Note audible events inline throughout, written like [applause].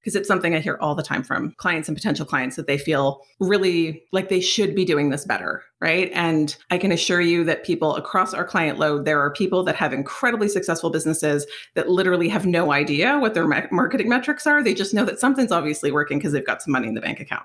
because it's something I hear all the time from clients and potential clients that they feel really like they should be doing this better, right? And I can assure you that people across our client load, there are people that have incredibly successful businesses that literally have no idea what their marketing metrics are. They just know that something's obviously working because they've got some money in the bank account.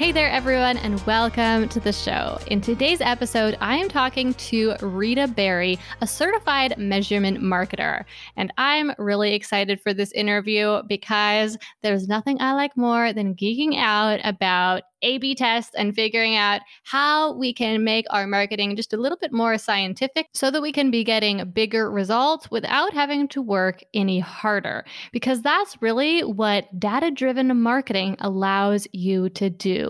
Hey there, everyone, and welcome to the show. In today's episode, I am talking to Rita Barry, a certified measurement marketer. And I'm really excited for this interview because there's nothing I like more than geeking out about a B tests and figuring out how we can make our marketing just a little bit more scientific so that we can be getting bigger results without having to work any harder. Because that's really what data driven marketing allows you to do.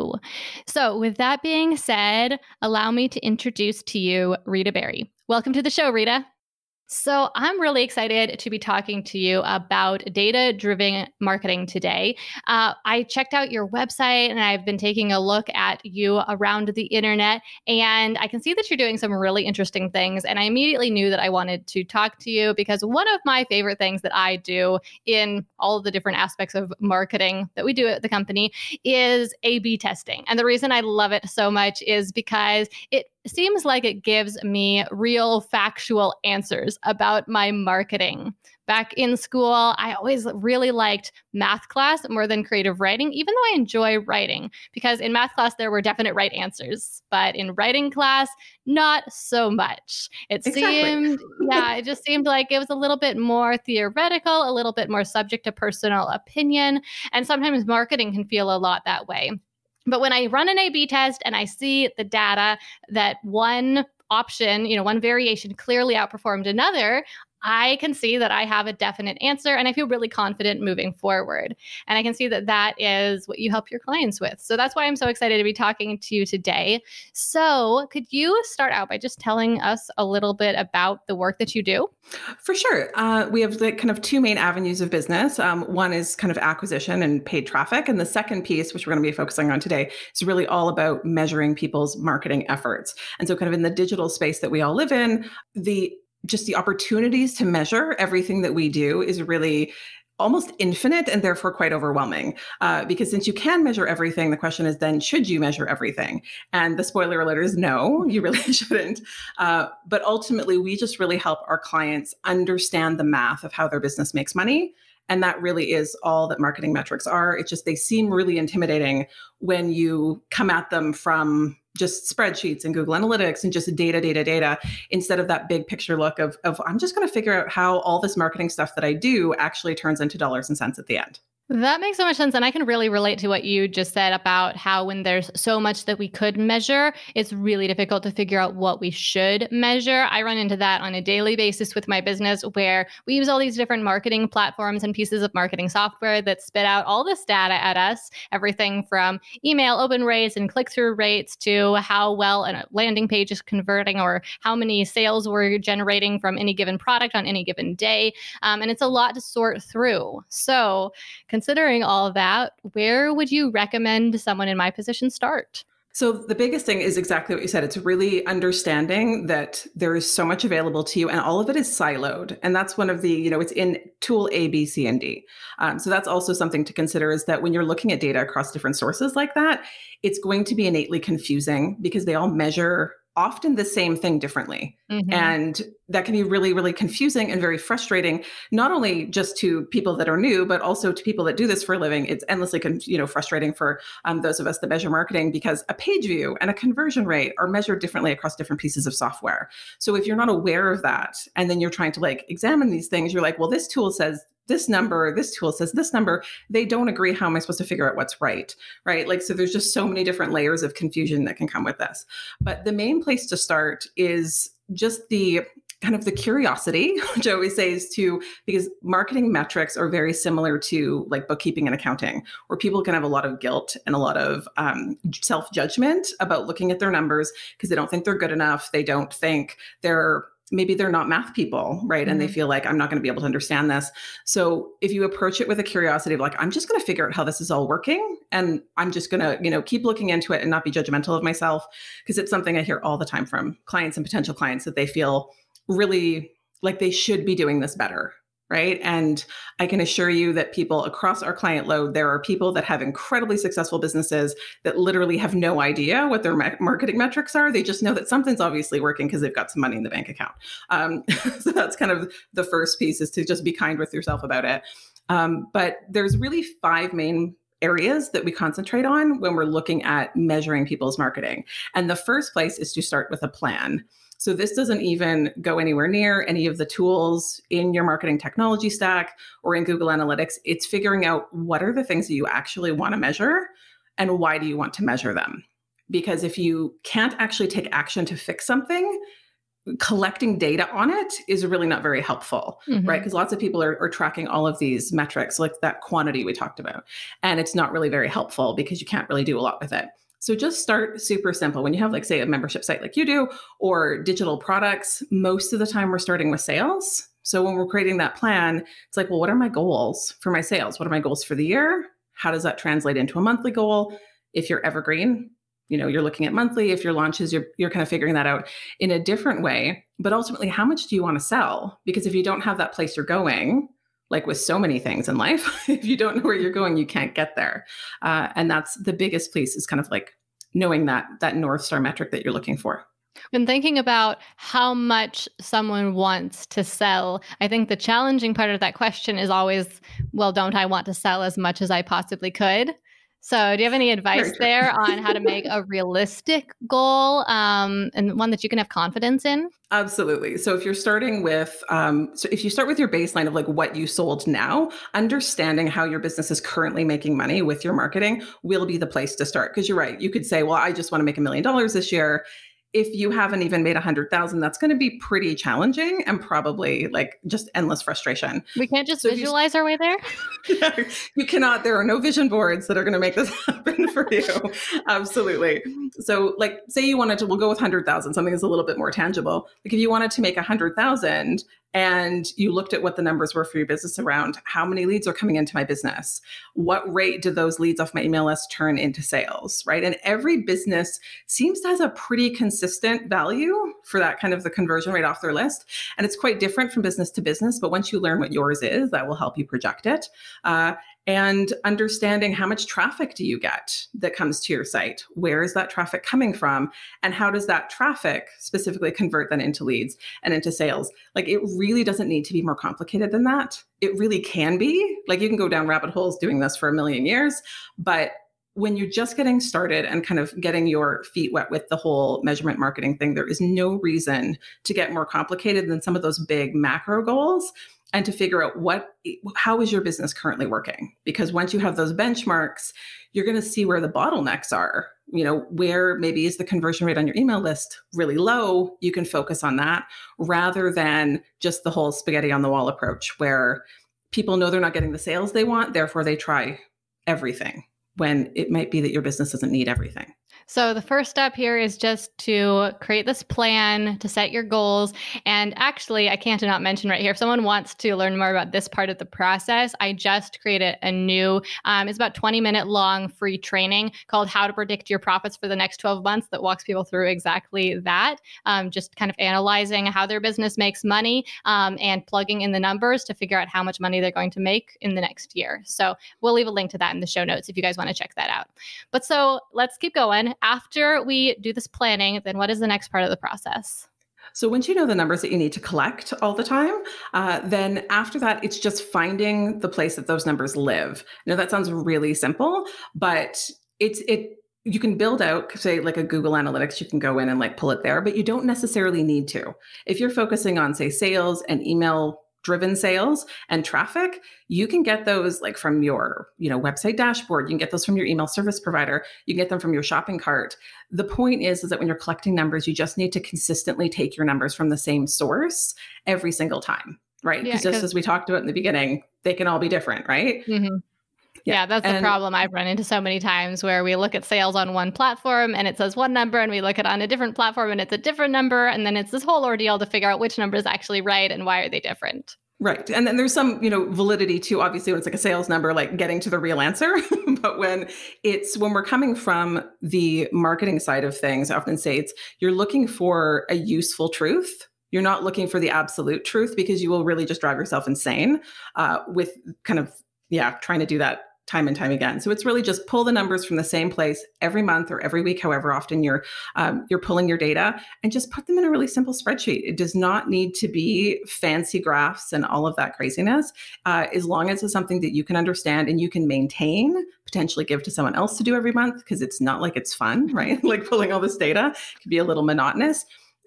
So, with that being said, allow me to introduce to you Rita Barry. Welcome to the show, Rita. So, I'm really excited to be talking to you about data driven marketing today. Uh, I checked out your website and I've been taking a look at you around the internet, and I can see that you're doing some really interesting things. And I immediately knew that I wanted to talk to you because one of my favorite things that I do in all of the different aspects of marketing that we do at the company is A B testing. And the reason I love it so much is because it seems like it gives me real factual answers about my marketing. Back in school, I always really liked math class more than creative writing, even though I enjoy writing, because in math class, there were definite right answers. But in writing class, not so much. It exactly. seemed, yeah, it just seemed like it was a little bit more theoretical, a little bit more subject to personal opinion. And sometimes marketing can feel a lot that way. But when I run an A B test and I see the data that one option, you know, one variation clearly outperformed another, I can see that I have a definite answer and I feel really confident moving forward. And I can see that that is what you help your clients with. So that's why I'm so excited to be talking to you today. So, could you start out by just telling us a little bit about the work that you do? For sure. Uh, we have the kind of two main avenues of business. Um, one is kind of acquisition and paid traffic. And the second piece, which we're going to be focusing on today, is really all about measuring people's marketing efforts. And so, kind of in the digital space that we all live in, the just the opportunities to measure everything that we do is really almost infinite and therefore quite overwhelming. Uh, because since you can measure everything, the question is then should you measure everything? And the spoiler alert is no, you [laughs] really [laughs] shouldn't. Uh, but ultimately, we just really help our clients understand the math of how their business makes money. And that really is all that marketing metrics are. It's just they seem really intimidating when you come at them from just spreadsheets and Google Analytics and just data, data, data, instead of that big picture look of, of I'm just going to figure out how all this marketing stuff that I do actually turns into dollars and cents at the end. That makes so much sense. And I can really relate to what you just said about how when there's so much that we could measure, it's really difficult to figure out what we should measure. I run into that on a daily basis with my business where we use all these different marketing platforms and pieces of marketing software that spit out all this data at us everything from email open rates and click through rates to how well a landing page is converting or how many sales we're generating from any given product on any given day. Um, and it's a lot to sort through. So, considering all of that, where would you recommend someone in my position start? So, the biggest thing is exactly what you said. It's really understanding that there is so much available to you and all of it is siloed. And that's one of the, you know, it's in tool A, B, C, and D. Um, so, that's also something to consider is that when you're looking at data across different sources like that, it's going to be innately confusing because they all measure often the same thing differently. Mm-hmm. And that can be really, really confusing and very frustrating, not only just to people that are new, but also to people that do this for a living. It's endlessly, you know, frustrating for um, those of us that measure marketing because a page view and a conversion rate are measured differently across different pieces of software. So if you're not aware of that, and then you're trying to like examine these things, you're like, well, this tool says this number, this tool says this number, they don't agree. How am I supposed to figure out what's right? Right. Like, so there's just so many different layers of confusion that can come with this. But the main place to start is just the kind of the curiosity, [laughs] which I always say is to because marketing metrics are very similar to like bookkeeping and accounting, where people can have a lot of guilt and a lot of um, self judgment about looking at their numbers because they don't think they're good enough. They don't think they're maybe they're not math people, right? Mm-hmm. And they mm-hmm. feel like I'm not going to be able to understand this. So if you approach it with a curiosity of like, I'm just going to figure out how this is all working and I'm just going to, you know, keep looking into it and not be judgmental of myself because it's something I hear all the time from clients and potential clients that they feel really like they should be doing this better right? And I can assure you that people across our client load, there are people that have incredibly successful businesses that literally have no idea what their marketing metrics are. They just know that something's obviously working because they've got some money in the bank account. Um, [laughs] so that's kind of the first piece is to just be kind with yourself about it. Um, but there's really five main areas that we concentrate on when we're looking at measuring people's marketing. And the first place is to start with a plan. So this doesn't even go anywhere near any of the tools in your marketing technology stack or in Google Analytics. It's figuring out what are the things that you actually want to measure and why do you want to measure them? Because if you can't actually take action to fix something, collecting data on it is really not very helpful, mm-hmm. right? Because lots of people are, are, tracking all of these metrics, like that quantity we talked about. And it's not really very helpful because you can't really do a lot with it. So just start super simple. When you have, like, say, a membership site like you do or digital products, most of the time we're starting with sales. So when we're creating that plan, it's like, well, what are my goals for my sales? What are my goals for the year? How does that translate into a monthly goal? If you're evergreen, you know, you're looking at monthly. If your launches, you're you're kind of figuring that out in a different way. But ultimately, how much do you want to sell? Because if you don't have that place you're going, like with so many things in life, [laughs] if you don't know where you're going, you can't get there. Uh, and that's the biggest piece is kind of like knowing that that North Star metric that you're looking for. When thinking about how much someone wants to sell, I think the challenging part of that question is always, well, don't I want to sell as much as I possibly could? So, do you have any advice there on how to [laughs] make a realistic goal um, and one that you can have confidence in? Absolutely. So, if you're starting with, um, so if you start with your baseline of like what you sold now, understanding how your business is currently making money with your marketing will be the place to start. Because you're right. You could say, well, I just want to make a million dollars this year if you haven't even made a hundred thousand, that's going to be pretty challenging and probably like just endless frustration. We can't just so visualize you, our way there. [laughs] you cannot. There are no vision boards that are going to make this [laughs] happen for you. Absolutely. So, like, say you wanted to, we'll go with hundred thousand. Something is a little bit more tangible. Like, if you wanted to make a hundred thousand and you looked at what the numbers were for your business around how many leads are coming into my business. What rate do those leads off my email list turn into sales right? And every business seems to has a pretty consistent value for that kind of the conversion rate off their list. And it's quite different from business to business but once you learn what yours is that will help you project it. Uh, and understanding how much traffic do you get that comes to your site? Where is that traffic coming from? And how does that traffic specifically convert then into leads and into sales? Like it really doesn't need to be more complicated than that. It really can be. Like you can go down rabbit holes doing this for a million years but when you're just getting started and kind of getting your feet wet with the whole measurement marketing thing, there is no reason to get more complicated than some of those big macro goals and to figure out what how is your business currently working? Because once you have those benchmarks you're going to see where the bottlenecks are. You know where maybe is the conversion rate on your email list really low? You can focus on that rather than just the whole spaghetti on the wall approach where people know they're not getting the sales they want therefore they try everything when it might be that your business doesn't need everything so, the first step here is just to create this plan, to set your goals. And actually, I can't not mention right here if someone wants to learn more about this part of the process, I just created a new, um, it's about 20 minute long free training called How to Predict Your Profits for the Next 12 Months that walks people through exactly that. Um, just kind of analyzing how their business makes money um, and plugging in the numbers to figure out how much money they're going to make in the next year. So, we'll leave a link to that in the show notes if you guys want to check that out. But so let's keep going after we do this planning, then what is the next part of the process? So once you know the numbers that you need to collect all the time, uh, then after that, it's just finding the place that those numbers live. I know that sounds really simple, but it's it you can build out say like a google analytics you can go in and like pull it there but you don't necessarily need to if you're focusing on say sales and email driven sales and traffic you can get those like from your you know website dashboard. You can get those from your email service provider. You can get them from your shopping cart. The point is is that when you're collecting numbers you just need to consistently take your numbers from the same source every single time right? Because yeah, just as we talked about in the beginning they can all be different right? Mm-hmm. Yeah, yeah that's and, the problem I've run into so many times where we look at sales on one platform and it says one number, and we look at on a different platform and it's a different number. And then it's this whole ordeal to figure out which number is actually right and why are they different. Right. And then there's some, you know, validity to obviously when it's like a sales number, like getting to the real answer. [laughs] but when it's when we're coming from the marketing side of things, I often say it's you're looking for a useful truth. You're not looking for the absolute truth because you will really just drive yourself insane uh, with kind of, yeah, trying to do that time and time again. So it's really just pull the numbers from the same place every month or every week, however often you're um, you're pulling your data, and just put them in a really simple spreadsheet. It does not need to be fancy graphs and all of that craziness. Uh, as long as it's something that you can understand and you can maintain, potentially give to someone else to do every month because it's not like it's fun, right? [laughs] like pulling all this data can be a little monotonous.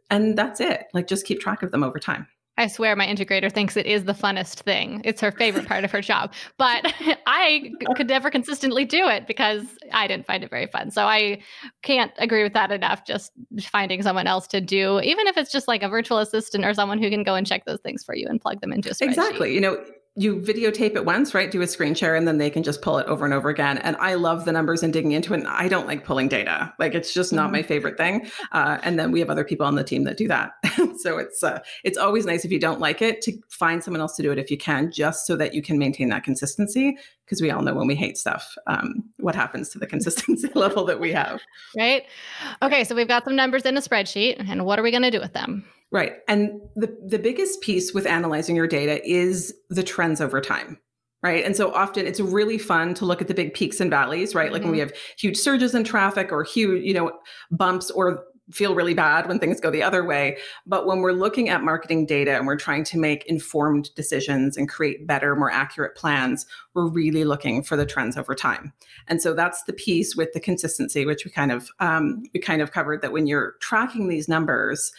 And that's it. Like just keep track of them over time. I swear my integrator thinks it is the funnest thing. It's her favorite part of her job. But [laughs] I could never consistently do it because I didn't find it very fun. So I can't agree with that enough. Just finding someone else to do, even if it's just like a virtual assistant or someone who can go and check those things for you and plug them into a spreadsheet. Exactly. You know, you videotape it once, right? Do a screen share and then they can just pull it over and over again. And I love the numbers and digging into it. And I don't like pulling data. Like it's just not mm-hmm. my favorite thing. Uh, and then we have other people on the team that do that. [laughs] so it's uh, it's always nice if you don't like it to find someone else to do it if you can, just so that you can maintain that consistency. Because we all know when we hate stuff, um, what happens to the [laughs] consistency level that we have. Right. Okay. So we've got some numbers in a spreadsheet, and what are we going to do with them? Right. And the, the biggest piece with analyzing your data is the trends over time. Right. And so often it's really fun to look at the big peaks and valleys, right? Like mm-hmm. when we mm-hmm. have huge surges in traffic or huge, you know, bumps or feel really bad when things go the other way. But when we're looking at marketing data and we're trying to make informed decisions and create better, more accurate plans, we're really looking for the trends over time. And so that's the piece with the consistency, which we kind of um, we kind of covered that when you're tracking these numbers,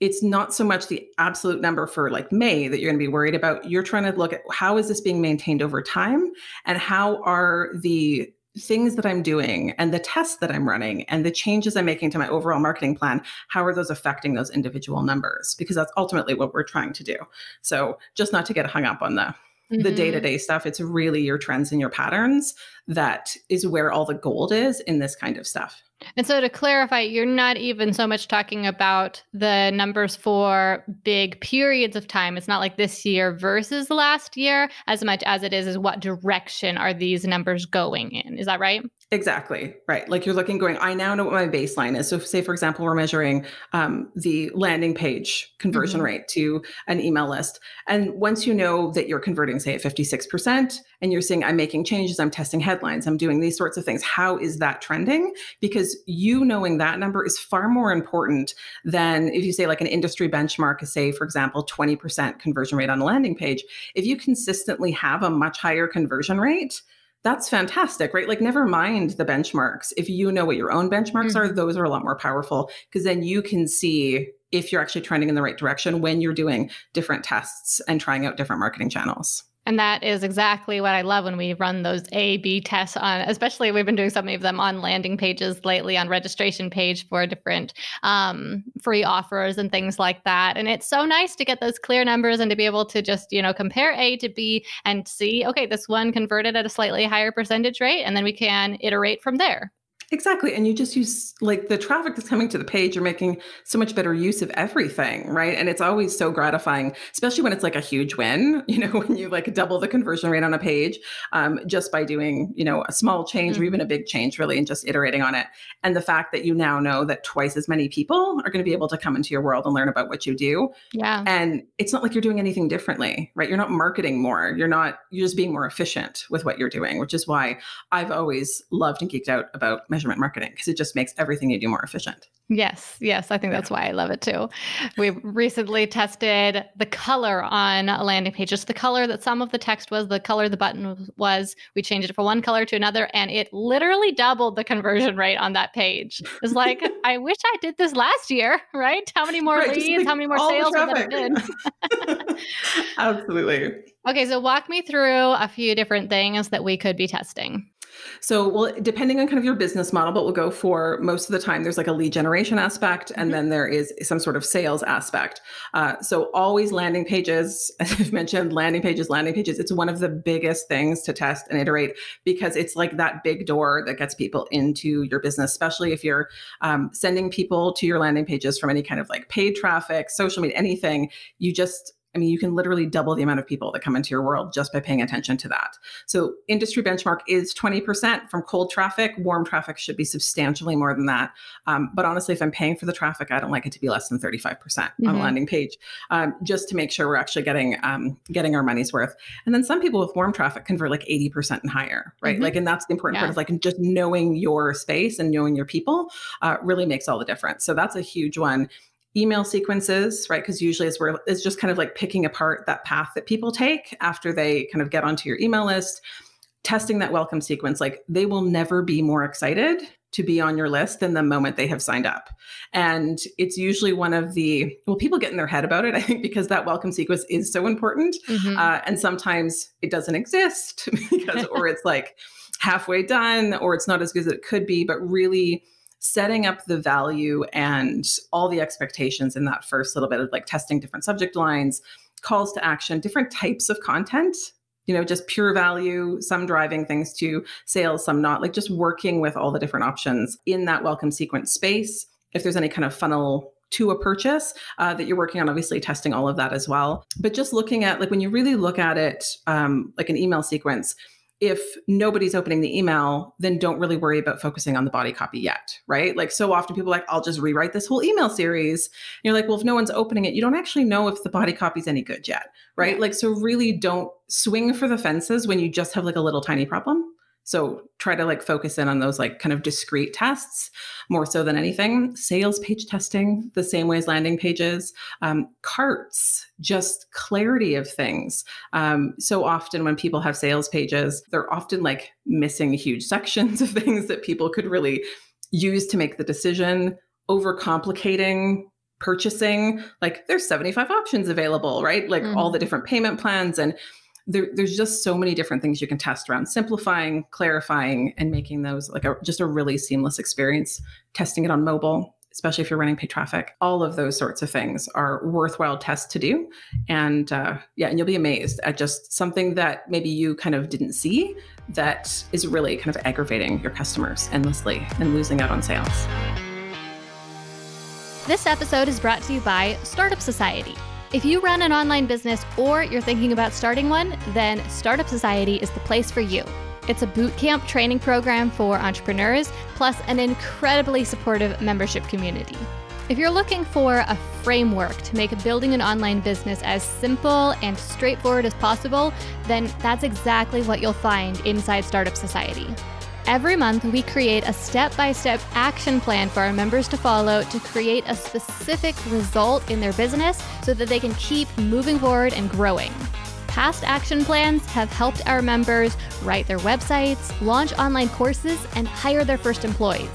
it's not so much the absolute number for like May that you're going to be worried about. You're trying to look at how is this being maintained over time and how are the things that I'm doing and the tests that I'm running and the changes I'm making to my overall marketing plan, how are those affecting those individual numbers? Because that's ultimately what we're trying to do. So just not to get hung up on the mm-hmm. the day-to-day stuff, it's really your trends and your patterns that is where all the gold is in this kind of stuff. And so to clarify, you're not even so much talking about the numbers for big periods of time. It's not like this year versus last year as much as it is is what direction are these numbers going in. Is that right? Exactly. Right. Like you're looking, going, I now know what my baseline is. So, say, for example, we're measuring um, the landing page conversion mm-hmm. rate to an email list. And once you know that you're converting, say, at 56%, and you're saying, I'm making changes, I'm testing headlines, I'm doing these sorts of things, how is that trending? Because you knowing that number is far more important than if you say, like, an industry benchmark is, say, for example, 20% conversion rate on a landing page. If you consistently have a much higher conversion rate, that's fantastic, right? Like, never mind the benchmarks. If you know what your own benchmarks mm-hmm. are, those are a lot more powerful because then you can see if you're actually trending in the right direction when you're doing different tests and trying out different marketing channels. And that is exactly what I love when we run those A B tests on, especially we've been doing some of them on landing pages lately on registration page for different um, free offers and things like that. And it's so nice to get those clear numbers and to be able to just, you know, compare A to B and see, okay, this one converted at a slightly higher percentage rate. And then we can iterate from there. Exactly. And you just use like the traffic that's coming to the page, you're making so much better use of everything, right? And it's always so gratifying, especially when it's like a huge win, [laughs] you know, when you like double the conversion rate on a page um, just by doing, you know, a small change mm-hmm. or even a big change, really, and just iterating on it. And the fact that you now know that twice as many people are going to be able to come into your world and learn about what you do. Yeah. And it's not like you're doing anything differently, right? You're not marketing more. You're not, you're just being more efficient with what you're doing, which is why I've always loved and geeked out about measurement marketing because it just makes everything you do more efficient. Yes, yes, I think that's why I love it too. We recently tested the color on a landing page, just the color that some of the text was, the color the button was. We changed it from one color to another, and it literally doubled the conversion rate on that page. It's like, [laughs] I wish I did this last year, [laughs] right? How many more right, leads, how many more sales would that? [laughs] Absolutely. Okay, so walk me through a few different things that we could be testing. So, well, depending on kind of your business model, but we'll go for most of the time, there's like a lead generation aspect, and mm-hmm. then there is some sort of sales aspect. Uh, so, always landing pages, [laughs] as I've mentioned, landing pages, landing pages. It's one of the biggest things to test and iterate because it's like that big door that gets people into your business, especially if you're um, sending people to your landing pages from any kind of like paid traffic, social media, anything. You just I mean, you can literally double the amount of people that come into your world just by paying attention to that. So, industry benchmark is 20% from cold traffic. Warm traffic should be substantially more than that. Um, but honestly, if I'm paying for the traffic, I don't like it to be less than 35% mm hmm on a mm-hmm. landing page, um, just to make sure we're actually getting um, getting our money's worth. And then some people with warm traffic convert like 80% and higher, right? Mm-hmm. Like, and that's the important yeah. part of like just knowing your space and knowing your people uh, really makes all the difference. So that's a huge one email sequences, right? Because usually it's where it's just kind of like picking apart that path that people take after they kind of get onto your email list, testing that welcome sequence. Like they will never be more excited to be on your list than the moment they have signed up. And it's usually one of the, well, people get in their head about it, I think, because that welcome sequence is so important. Mm-hmm. Uh, and sometimes it doesn't exist [laughs] because, or it's like halfway done, or it's not as good as it could be, but really setting up the value and all the expectations in that first little bit of like testing different subject lines, calls to action, different types of content you know just pure value some driving things to sales some not like just working with all the different options in that welcome sequence space. If there's any kind of funnel to a purchase uh, that you're working on obviously testing all of that as well. But just looking at like when you really look at it um, like an email sequence if nobody's opening the email, then don't really worry about focusing on the body copy yet, right? Like so often people like, I'll just rewrite this whole email series. And you're like, well, if no one's opening it, you don't actually know if the body copy is any good yet, right? Yeah. Like so really don't swing for the fences when you just have like a little tiny problem. So try to like focus in on those like kind of discrete tests more so than anything. Sales page testing, the same way as landing pages, um, carts, just clarity of things. Um, so often when people have sales pages, they're often like missing huge sections [laughs] of things that people could really use to make the decision, overcomplicating purchasing like there's 75 options available right like mm-hmm. all the different payment plans and there, there's just so many different things you can test around simplifying, clarifying, and making those like a, just a really seamless experience. Testing it on mobile, especially if you're running paid traffic. All of those sorts of things are worthwhile tests to do. And uh, yeah, and you'll be amazed at just something that maybe you kind of didn't see that is really kind of aggravating your customers endlessly and losing out on sales. This episode is brought to you by Startup Society. If you run an online business or you're thinking about starting one, then Startup Society is the place for you. It's a bootcamp training program for entrepreneurs, plus an incredibly supportive membership community. If you're looking for a framework to make building an online business as simple and straightforward as possible, then that's exactly what you'll find inside Startup Society. Every month, we create a step by step action plan for our members to follow to create a specific result in their business so that they can keep moving forward and growing. Past action plans have helped our members write their websites, launch online courses, and hire their first employees.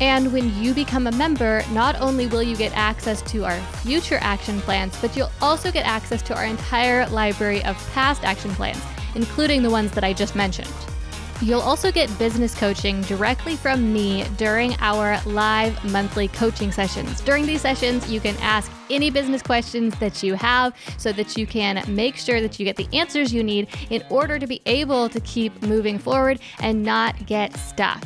And when you become a member, not only will you get access to our future action plans, but you'll also get access to our entire library of past action plans, including the ones that I just mentioned. You'll also get business coaching directly from me during our live monthly coaching sessions. During these sessions, you can ask any business questions that you have so that you can make sure that you get the answers you need in order to be able to keep moving forward and not get stuck.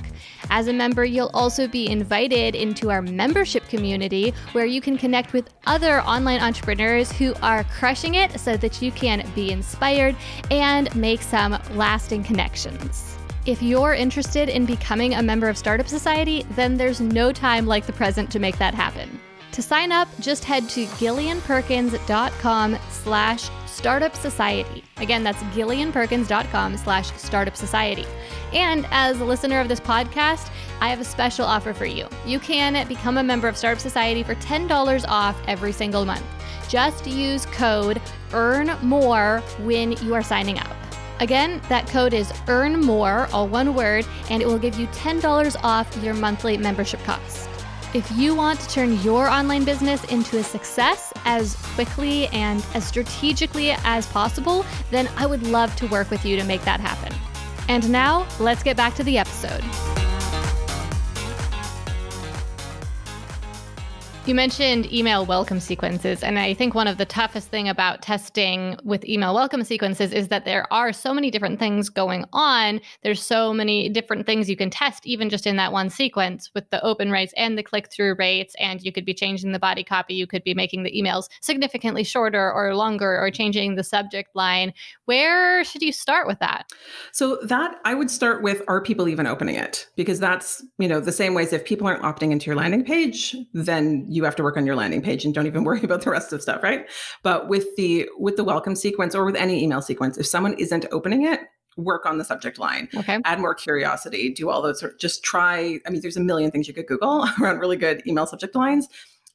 As a member, you'll also be invited into our membership community where you can connect with other online entrepreneurs who are crushing it so that you can be inspired and make some lasting connections. If you're interested in becoming a member of Startup Society, then there's no time like the present to make that happen. To sign up, just head to gillianperkins.com slash startup society. Again, that's gillianperkins.com slash startup society. And as a listener of this podcast, I have a special offer for you. You can become a member of Startup Society for $10 off every single month. Just use code EARN MORE when you are signing up. Again, that code is EARN MORE, all one word, and it will give you $10 off your monthly membership cost. If you want to turn your online business into a success as quickly and as strategically as possible, then I would love to work with you to make that happen. And now, let's get back to the episode. You mentioned email welcome sequences, and I think one of the toughest thing about testing with email welcome sequences is that there are so many different things going on. There's so many different things you can test, even just in that one sequence, with the open rates and the click through rates. And you could be changing the body copy, you could be making the emails significantly shorter or longer, or changing the subject line. Where should you start with that? So that I would start with: Are people even opening it? Because that's you know the same ways if people aren't opting into your landing page, then you have to work on your landing page and don't even [laughs] worry about the rest of stuff, right? But with the with the welcome sequence or with any email sequence, if someone isn't opening it, work on the subject line okay add more curiosity do all those just try i mean there's a million things you could google [laughs] around really good email subject lines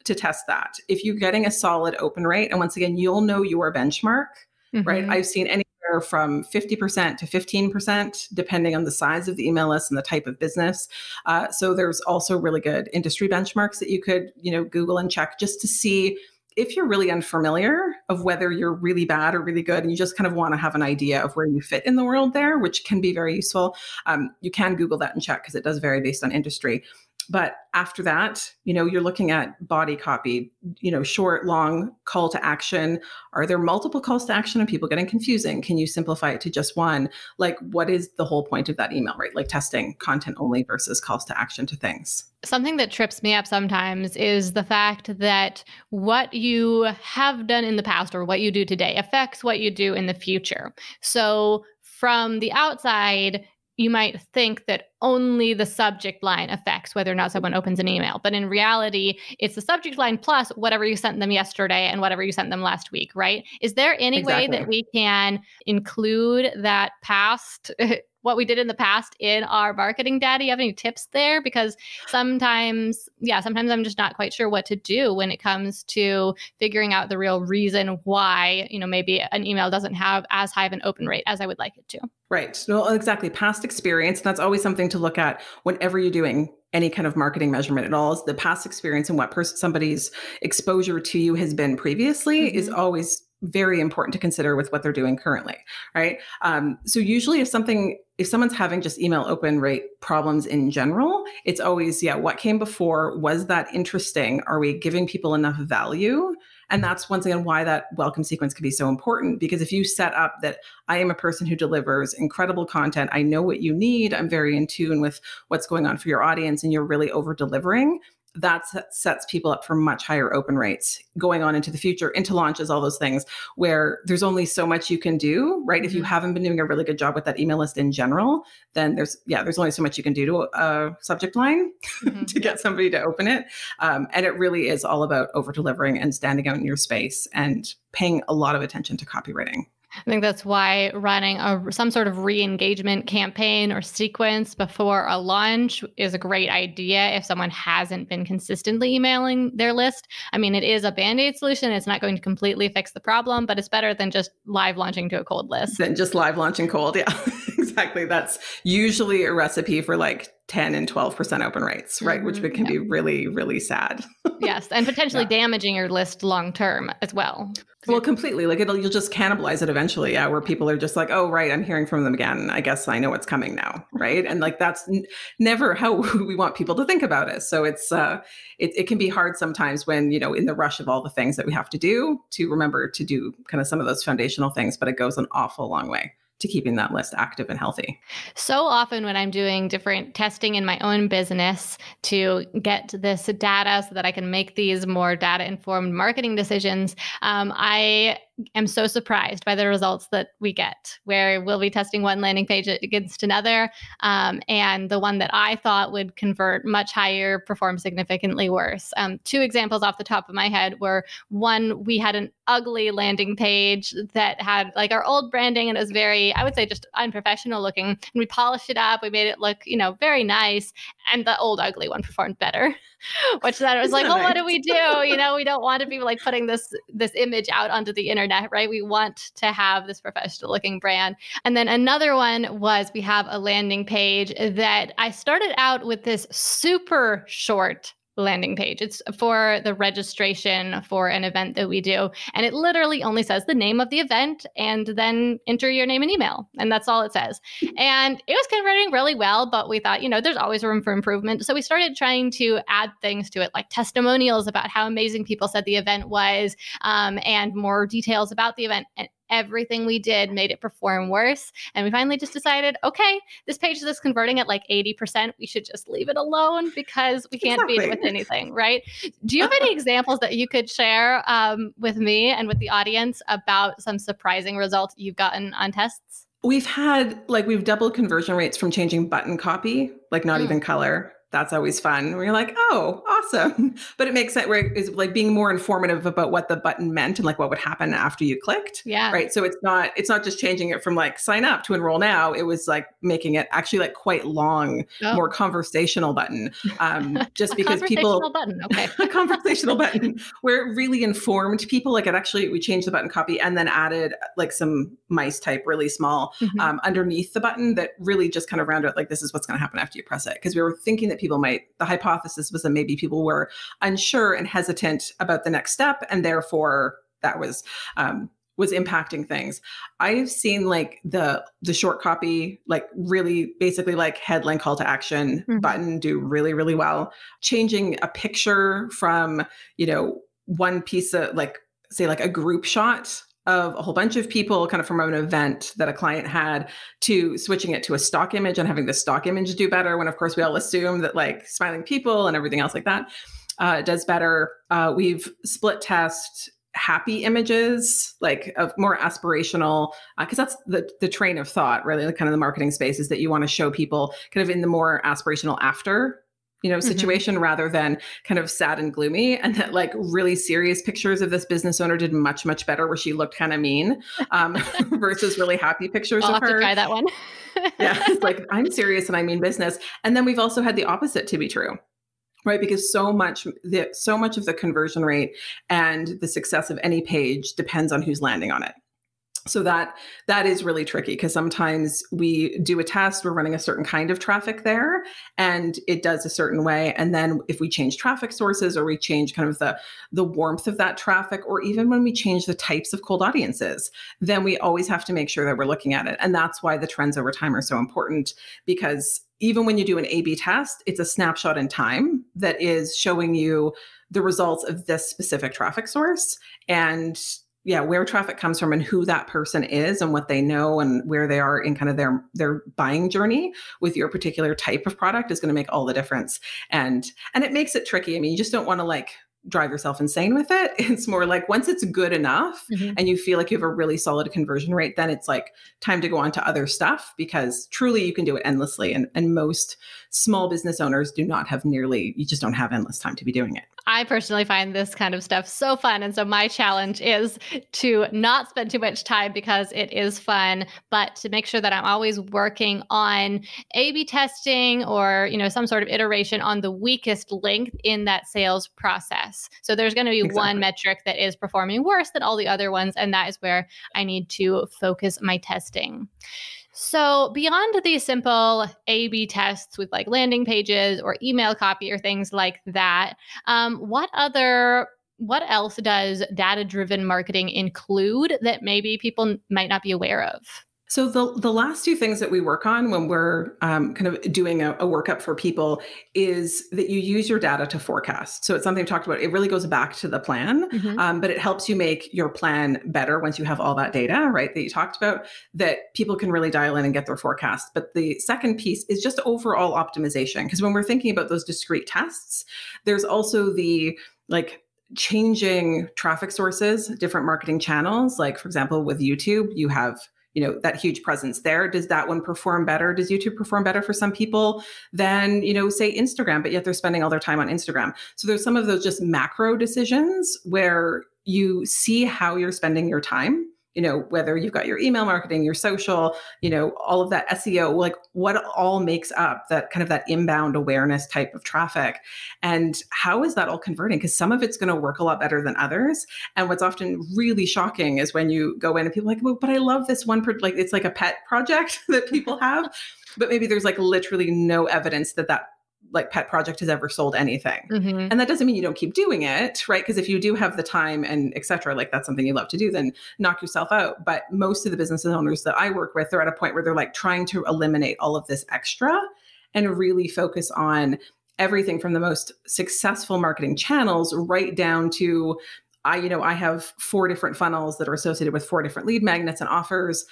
to test that if you're getting a solid open rate and once again you'll know your benchmark mm-hmm. right i've seen any from 50% to 15%, depending on the size of the email list and the type of business. Uh, so there's also really good industry benchmarks that you could, you know, Google and check just to see if you're really unfamiliar of whether you're really bad or really good and you just kind of want to have an idea of where you fit in the world there which can be very useful um, you can google that and check because it does vary based on industry but after that, you know, you're looking at body copy, you know, short, long call to action. Are there multiple calls to action and people getting confusing? Can you simplify it to just one? Like, what is the whole point of that email, right? Like testing content only versus calls to action to things. Something that trips me up sometimes is the fact that what you have done in the past or what you do today affects what you do in the future. So, from the outside, you might think that only the subject line affects whether or not someone opens an email. But in reality, it's the subject line plus whatever you sent them yesterday and whatever you sent them last week, right? Is there any exactly. way that we can include that past [laughs] what we did in the past in our marketing data? You have any tips there? Because sometimes, yeah, sometimes I'm just not quite sure what to do when it comes to figuring out the real reason why, you know, maybe an email doesn't have as high of an open rate as I would like it to. Right. No, exactly. Past experience. That's always something to look at whenever you're doing any kind of marketing measurement at all is the past experience and what person somebody's exposure to you has been previously mm-hmm. is always very important to consider with what they're doing currently right? Um, so usually if something if someone's having just email open rate problems in general it's always yeah what came before was that interesting? Are we giving people enough value? And that's once again why that welcome sequence can be so important because if you set up that I am a person who delivers incredible content, I know what you need, I'm very in tune with what's going on for your audience, and you're really over delivering, that sets people up for much higher open rates going on into the future, into launches, all those things where there's only so much you can do, right? Mm-hmm. If you mm-hmm. haven't been doing a really good job with that email list in general, then there's, yeah, there's only so much you can do to a subject line [laughs] mm-hmm. to get somebody to open it. Um, and it really is all about over delivering and standing out in your space and paying a lot of attention to copywriting. I think that's why running a, some sort of re engagement campaign or sequence before a launch is a great idea if someone hasn't been consistently emailing their list. I mean, it is a band aid solution. It's not going to completely fix the problem, but it's better than just live launching to a cold list. Than just live launching cold. Yeah, [laughs] exactly. That's usually a recipe for like 10 and 12% open rates, right? Mm-hmm, Which can yeah. be really, really sad. yes. And potentially yeah. damaging your list long term as well. Well, completely. Like it'll, you'll just cannibalize it eventually. Yeah. Where people are just like, oh, right, I'm hearing from them again. I guess I know what's coming now. Right. And like that's n- never how [laughs] we want people to think about it. So it's, uh, it, it can be hard sometimes when, you know, in the rush of all the things that we have to do to remember to do kind of some of those foundational things, but it goes an awful long way to keeping that list active and healthy. So often, when I'm doing different testing in my own business to get this data so that I can make these more data informed marketing decisions, um, I am so surprised by the results that we get, where we'll be testing one landing page against another. Um, and the one that I thought would convert much higher performed significantly worse. Um, two examples off the top of my head were one, we had an ugly landing page that had like our old branding and it was very, I would say, just unprofessional looking. And we polished it up, we made it look, you know, very nice. And the old ugly one performed better. [laughs] Which then it was like, well, nice? what do we do? You know, we don't want to be like putting this this image out onto the internet, right? We want to have this professional looking brand. And then another one was we have a landing page that I started out with this super short landing page. It's for the registration for an event that we do. And it literally only says the name of the event and then enter your name and email. And that's all it says. And it was converting really well, but we thought, you know, there's always room for improvement. So we started trying to add things to it, like testimonials about how amazing people said the event was um, and more details about the event. And everything we did made it perform worse. And we finally just decided, okay, this page is just converting at like 80%. We should just leave it alone because we can't exactly. beat it with anything, right? Do you have any [laughs] examples that you could share um, with me and with the audience about some surprising results you've gotten on tests? We've had like we've doubled conversion rates from changing button copy, like not mm. even color, that's always fun. We're like, oh, awesome. [laughs] But it makes sense where it's like being more informative about what the button meant and like what would happen after you clicked. Yeah. Right. So it's not it's not just changing it from like sign up to enroll now. It was like making it actually like quite long, oh. more conversational button. Um, [laughs] just because people button. Okay. [laughs] a conversational button where it really informed people. Like it actually we changed the button copy and then added like some mice type really small mm-hmm. um, underneath the button that really just kind of rounded like this is what's going to happen after you press it. Because we were thinking that that people might, the hypothesis was that maybe people were unsure and hesitant about the next step. And therefore, that was, um, was impacting things. I've seen like the the short copy like really basically like headline call to action mm-hmm. button do really really well. Changing a picture from, you know, one piece of like say like a group shot of a whole bunch of people kind of from an event that a client had to switching it to a stock image and having the stock image do better when of course we all assume that like smiling people and everything else like that uh, does better. Uh, we've split test happy images like of more aspirational because uh, that's the the train of thought really the kind of the marketing space is that you want to show people kind of in the more aspirational after you know, mm-hmm. situation mm-hmm. rather than kind of sad and gloomy. And that like really serious pictures of this business owner did much, much better where she looked kind of mean um, [laughs] versus really happy pictures I'll of have her. To try that one. [laughs] yeah. It's like, [laughs] I'm serious and I mean business. And then we've also had the opposite to be true right because so much the so much of the conversion rate and the success of any page depends on who's landing on it so that that is really tricky because sometimes we do a test we're running a certain kind of traffic there and it does a certain way and then if we change traffic sources or we change kind of the the warmth of that traffic or even when we change the types of cold audiences then we always have to make sure that we're looking at it and that's why the trends over time are so important because even when you do an A B test, it's a snapshot in time that is showing you the results of this specific traffic source. And yeah where traffic comes from and who that person is and what they know and where they are in kind of their their buying journey with your particular type of product is going to make all the difference and and it makes it tricky i mean you just don't want to like drive yourself insane with it. [laughs] It's more like once it's good enough mm-hmm. and you feel like you have a really solid conversion rate, then it's like time to go on to other stuff because truly you can do it endlessly. And, and most small business owners do not have nearly, you just don't have endless time to be doing it. I personally find this kind of stuff so fun. And so my challenge is to not spend too much time because it is fun, but to make sure that I'm always working on A B testing or, you know, some sort of iteration on the weakest link in that sales process. So there's going to be exactly. one metric that is performing worse than all the other ones. And that is where I need to focus my testing. So, beyond these simple A B tests with like landing pages or email copy or things like that, um, what other what else does data driven marketing include that maybe people might not be aware of? So the the last two things that we work on when we're um, kind of doing a, a, workup for people is that you use your data to forecast. So it's something we talked about. It really goes back to the plan, mm-hmm. um, but it helps you make your plan better once you have all that data, right? That you talked about that people can really dial in and get their forecast. But the second piece is just overall optimization because when we're thinking about those discrete tests, there's also the like changing traffic sources, different marketing channels. Like for example, with YouTube, you have you know that huge presence there. Does that one perform better? Does youtube perform better for some people than you know say instagram but yet they're spending all their time on instagram? So there's some of those just macro decisions where you see how you're spending your time you know whether you've got your email marketing your social you know all of that seo like what all makes up that kind of that inbound awareness type of traffic? And how is that all converting? Because some of it's going to work a lot better than others. And what's often really shocking is when you go in and people like well, but i love this one like it's like a pet project [laughs] that people have. But maybe there's like literally no evidence that that like pet project has ever sold anything. Mm-hmm. And that doesn't mean you don't keep doing it, right? Because if you do have the time and etc., like that's something you love to do, then knock yourself out. But most of the business owners that I work with, they're at a point where they're like trying to eliminate all of this extra and really focus on everything from the most successful marketing channels right down to I, you know, I have four different funnels that are associated with four different lead magnets and offers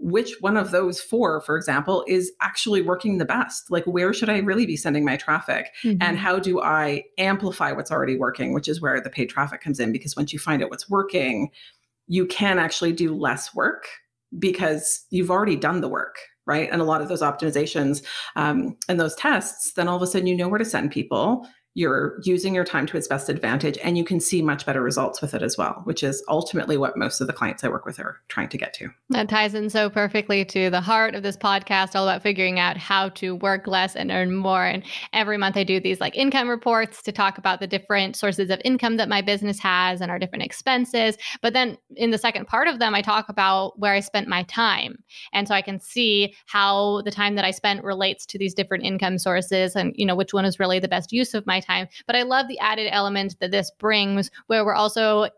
which one of those four, for example, is actually working the best? Like, where should I really be sending my traffic? Mm-hmm. And how do I amplify what's already working, which is where the paid traffic comes in? Because once you find out what's working, you can actually do less work because you've already done the work, right? And a lot of those optimizations um, and those tests, then all of a sudden you know where to send people you're using your time to its best advantage and you can see much better results with it as well which is ultimately what most of the clients i work with are trying to get to. That ties in so perfectly to the heart of this podcast all about figuring out how to work less and earn more. And every month i do these like income reports to talk about the different sources of income that my business has and our different expenses. But then in the second part of them i talk about where i spent my time. And so i can see how the time that i spent relates to these different income sources and you know which one is really the best use of my time. But I love the added element that this brings where we're also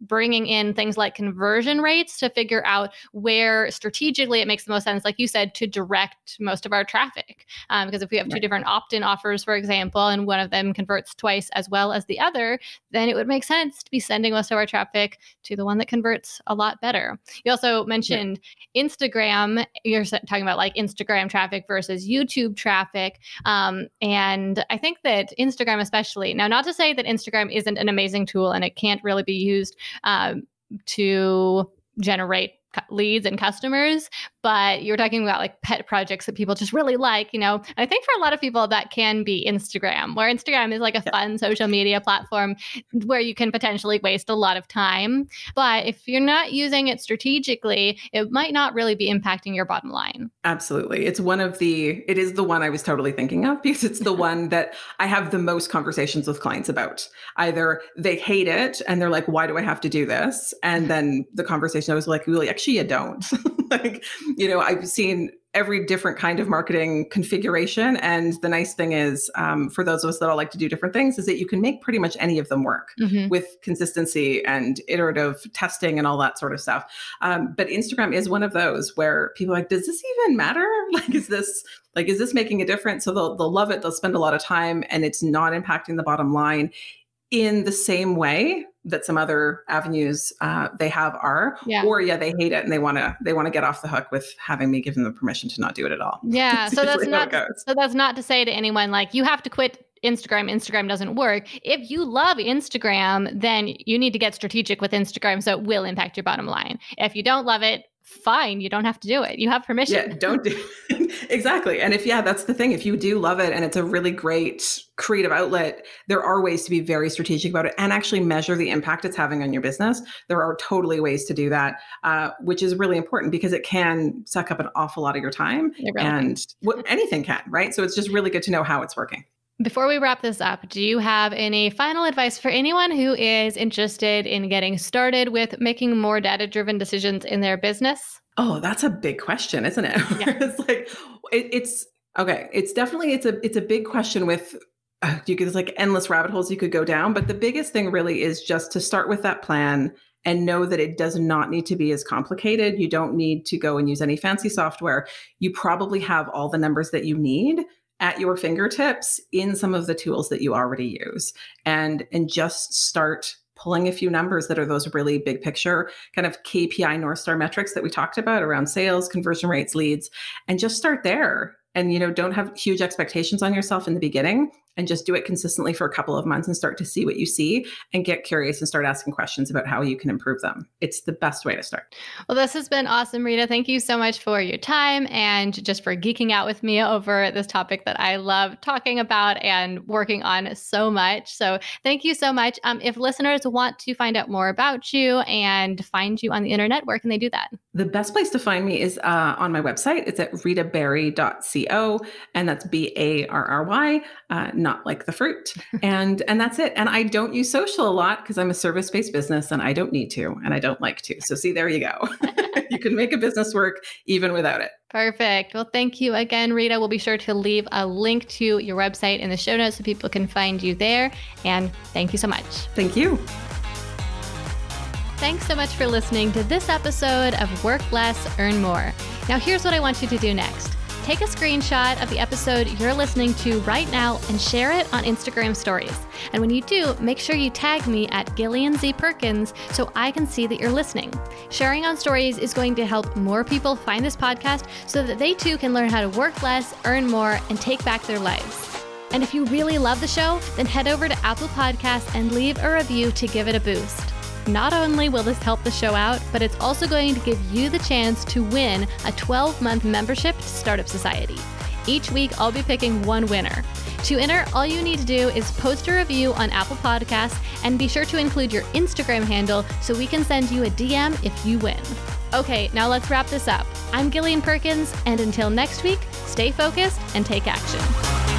bringing in things like conversion rates to figure out where strategically it makes the most sense, like you said, to direct most of our traffic. Um, because if we have right. two different opt in offers, for example, and one of them converts twice as well as the other, then it would make sense to be sending most of our traffic to the one that converts a lot better. You also mentioned yeah. Instagram. You're talking about like Instagram traffic versus YouTube traffic. Um, and I think that Instagram, especially, now, not to say that Instagram isn't an amazing tool and it can't really be used um, to generate leads and customers but you're talking about like pet projects that people just really like you know? And i think for a lot of people that can be instagram where instagram is like a fun social media platform where you can potentially waste a lot of time. But if you're not using it strategically it might not really be impacting your bottom line. Absolutely. It's one of the it is the one i was totally thinking of [laughs] because it's the one that i have the most conversations with clients about. Either they hate it and they're like why do i have to do this? And mm-hmm. then the conversation i was like really actually you don't. [laughs] like, you know, I've seen every different kind of marketing configuration. And the nice thing is, um, for those of us that all like to do different things, is that you can make pretty much any of them work mm-hmm. with consistency and iterative testing and all that sort of stuff. Um, but Instagram is one of those where people are like, does this even matter? [laughs] Like, is this like is this making a difference? So they'll they'll love it. They'll spend a lot of time, and it's not impacting the bottom line in the same way that some other avenues uh, they have are yeah. or yeah they hate it and they want to they want to get off the hook with having me give them the permission to not do it at all [laughs] yeah so that's not so that's not to say to anyone like you have to quit Instagram, Instagram doesn't work. If you love Instagram, then you need to get strategic with Instagram so it will impact your bottom line. If you don't love it, fine you don't have to do it. You have permission. Yeah don't do [laughs] exactly and if yeah that's the thing if you do love it and it's a really great creative outlet there are ways to be very strategic about it and actually measure the impact it's having on your business. There are totally ways to do that uh, which is really important because it can suck up an awful lot of your time really and what, anything can right? So it's just really good to know how it's working before we wrap this up, do you have any final advice for anyone who is interested in getting started with making more data driven decisions in their business? Oh, that's a big question, isn't it? Yeah. [laughs] it's like it, it's okay. It's definitely it's a it's a big question with uh, you could like endless rabbit holes you could go down, but the biggest thing really is just to start with that plan and know that it does not need to be as complicated. You don't need to go and use any fancy software. You probably have all the numbers that you need at your fingertips in some of the tools that you already use and and just start pulling a few numbers that are those really big picture kind of KPI North Star metrics that we talked about around sales, conversion rates, leads, and just start there. And you know, don't have huge expectations on yourself in the beginning and just do it consistently for a couple of months and start to see what you see and get curious and start asking questions about how you can improve them. It's the best way to start. Well, this has been awesome, Rita. Thank you so much for your time and just for geeking out with me over this topic that I love talking about and working on so much. So, thank you so much. Um, if listeners want to find out more about you and find you on the internet, where can they do that? The best place to find me is uh, on my website. It's at ritabarry.ca O, and that's B A R R Y, uh, not like the fruit. [laughs] and and that's it. And I don't use social a lot because I'm a service based business and I don't need to and I don't like to. So see, there you go. [laughs] you can make a business work even without it. Perfect. Well, thank you again, Rita. We'll be sure to leave a link to your website in the show notes so people can find you there. And thank you so much. Thank you. Thanks so much for listening to this episode of Work Less, Earn More. Now, here's what I want you to do next take a screenshot of the episode you're listening to right now and share it on Instagram stories. And when you do, make sure you tag me at Gillian Z Perkins so I can see that you're listening. Sharing on stories is going to help more people find this podcast so that they too can learn how to work less, earn more, and take back their lives. And if you really love the show, then head over to Apple Podcasts and leave a review to give it a boost. Not only will this help the show out, but it's also going to give you the chance to win a 12 month membership to Startup Society. Each week, I'll be picking one winner. To enter, all you need to do is post a review on Apple Podcasts and be sure to include your Instagram handle so we can send you a DM if you win. Okay, now let's wrap this up. I'm Gillian Perkins, and until next week, stay focused and take action.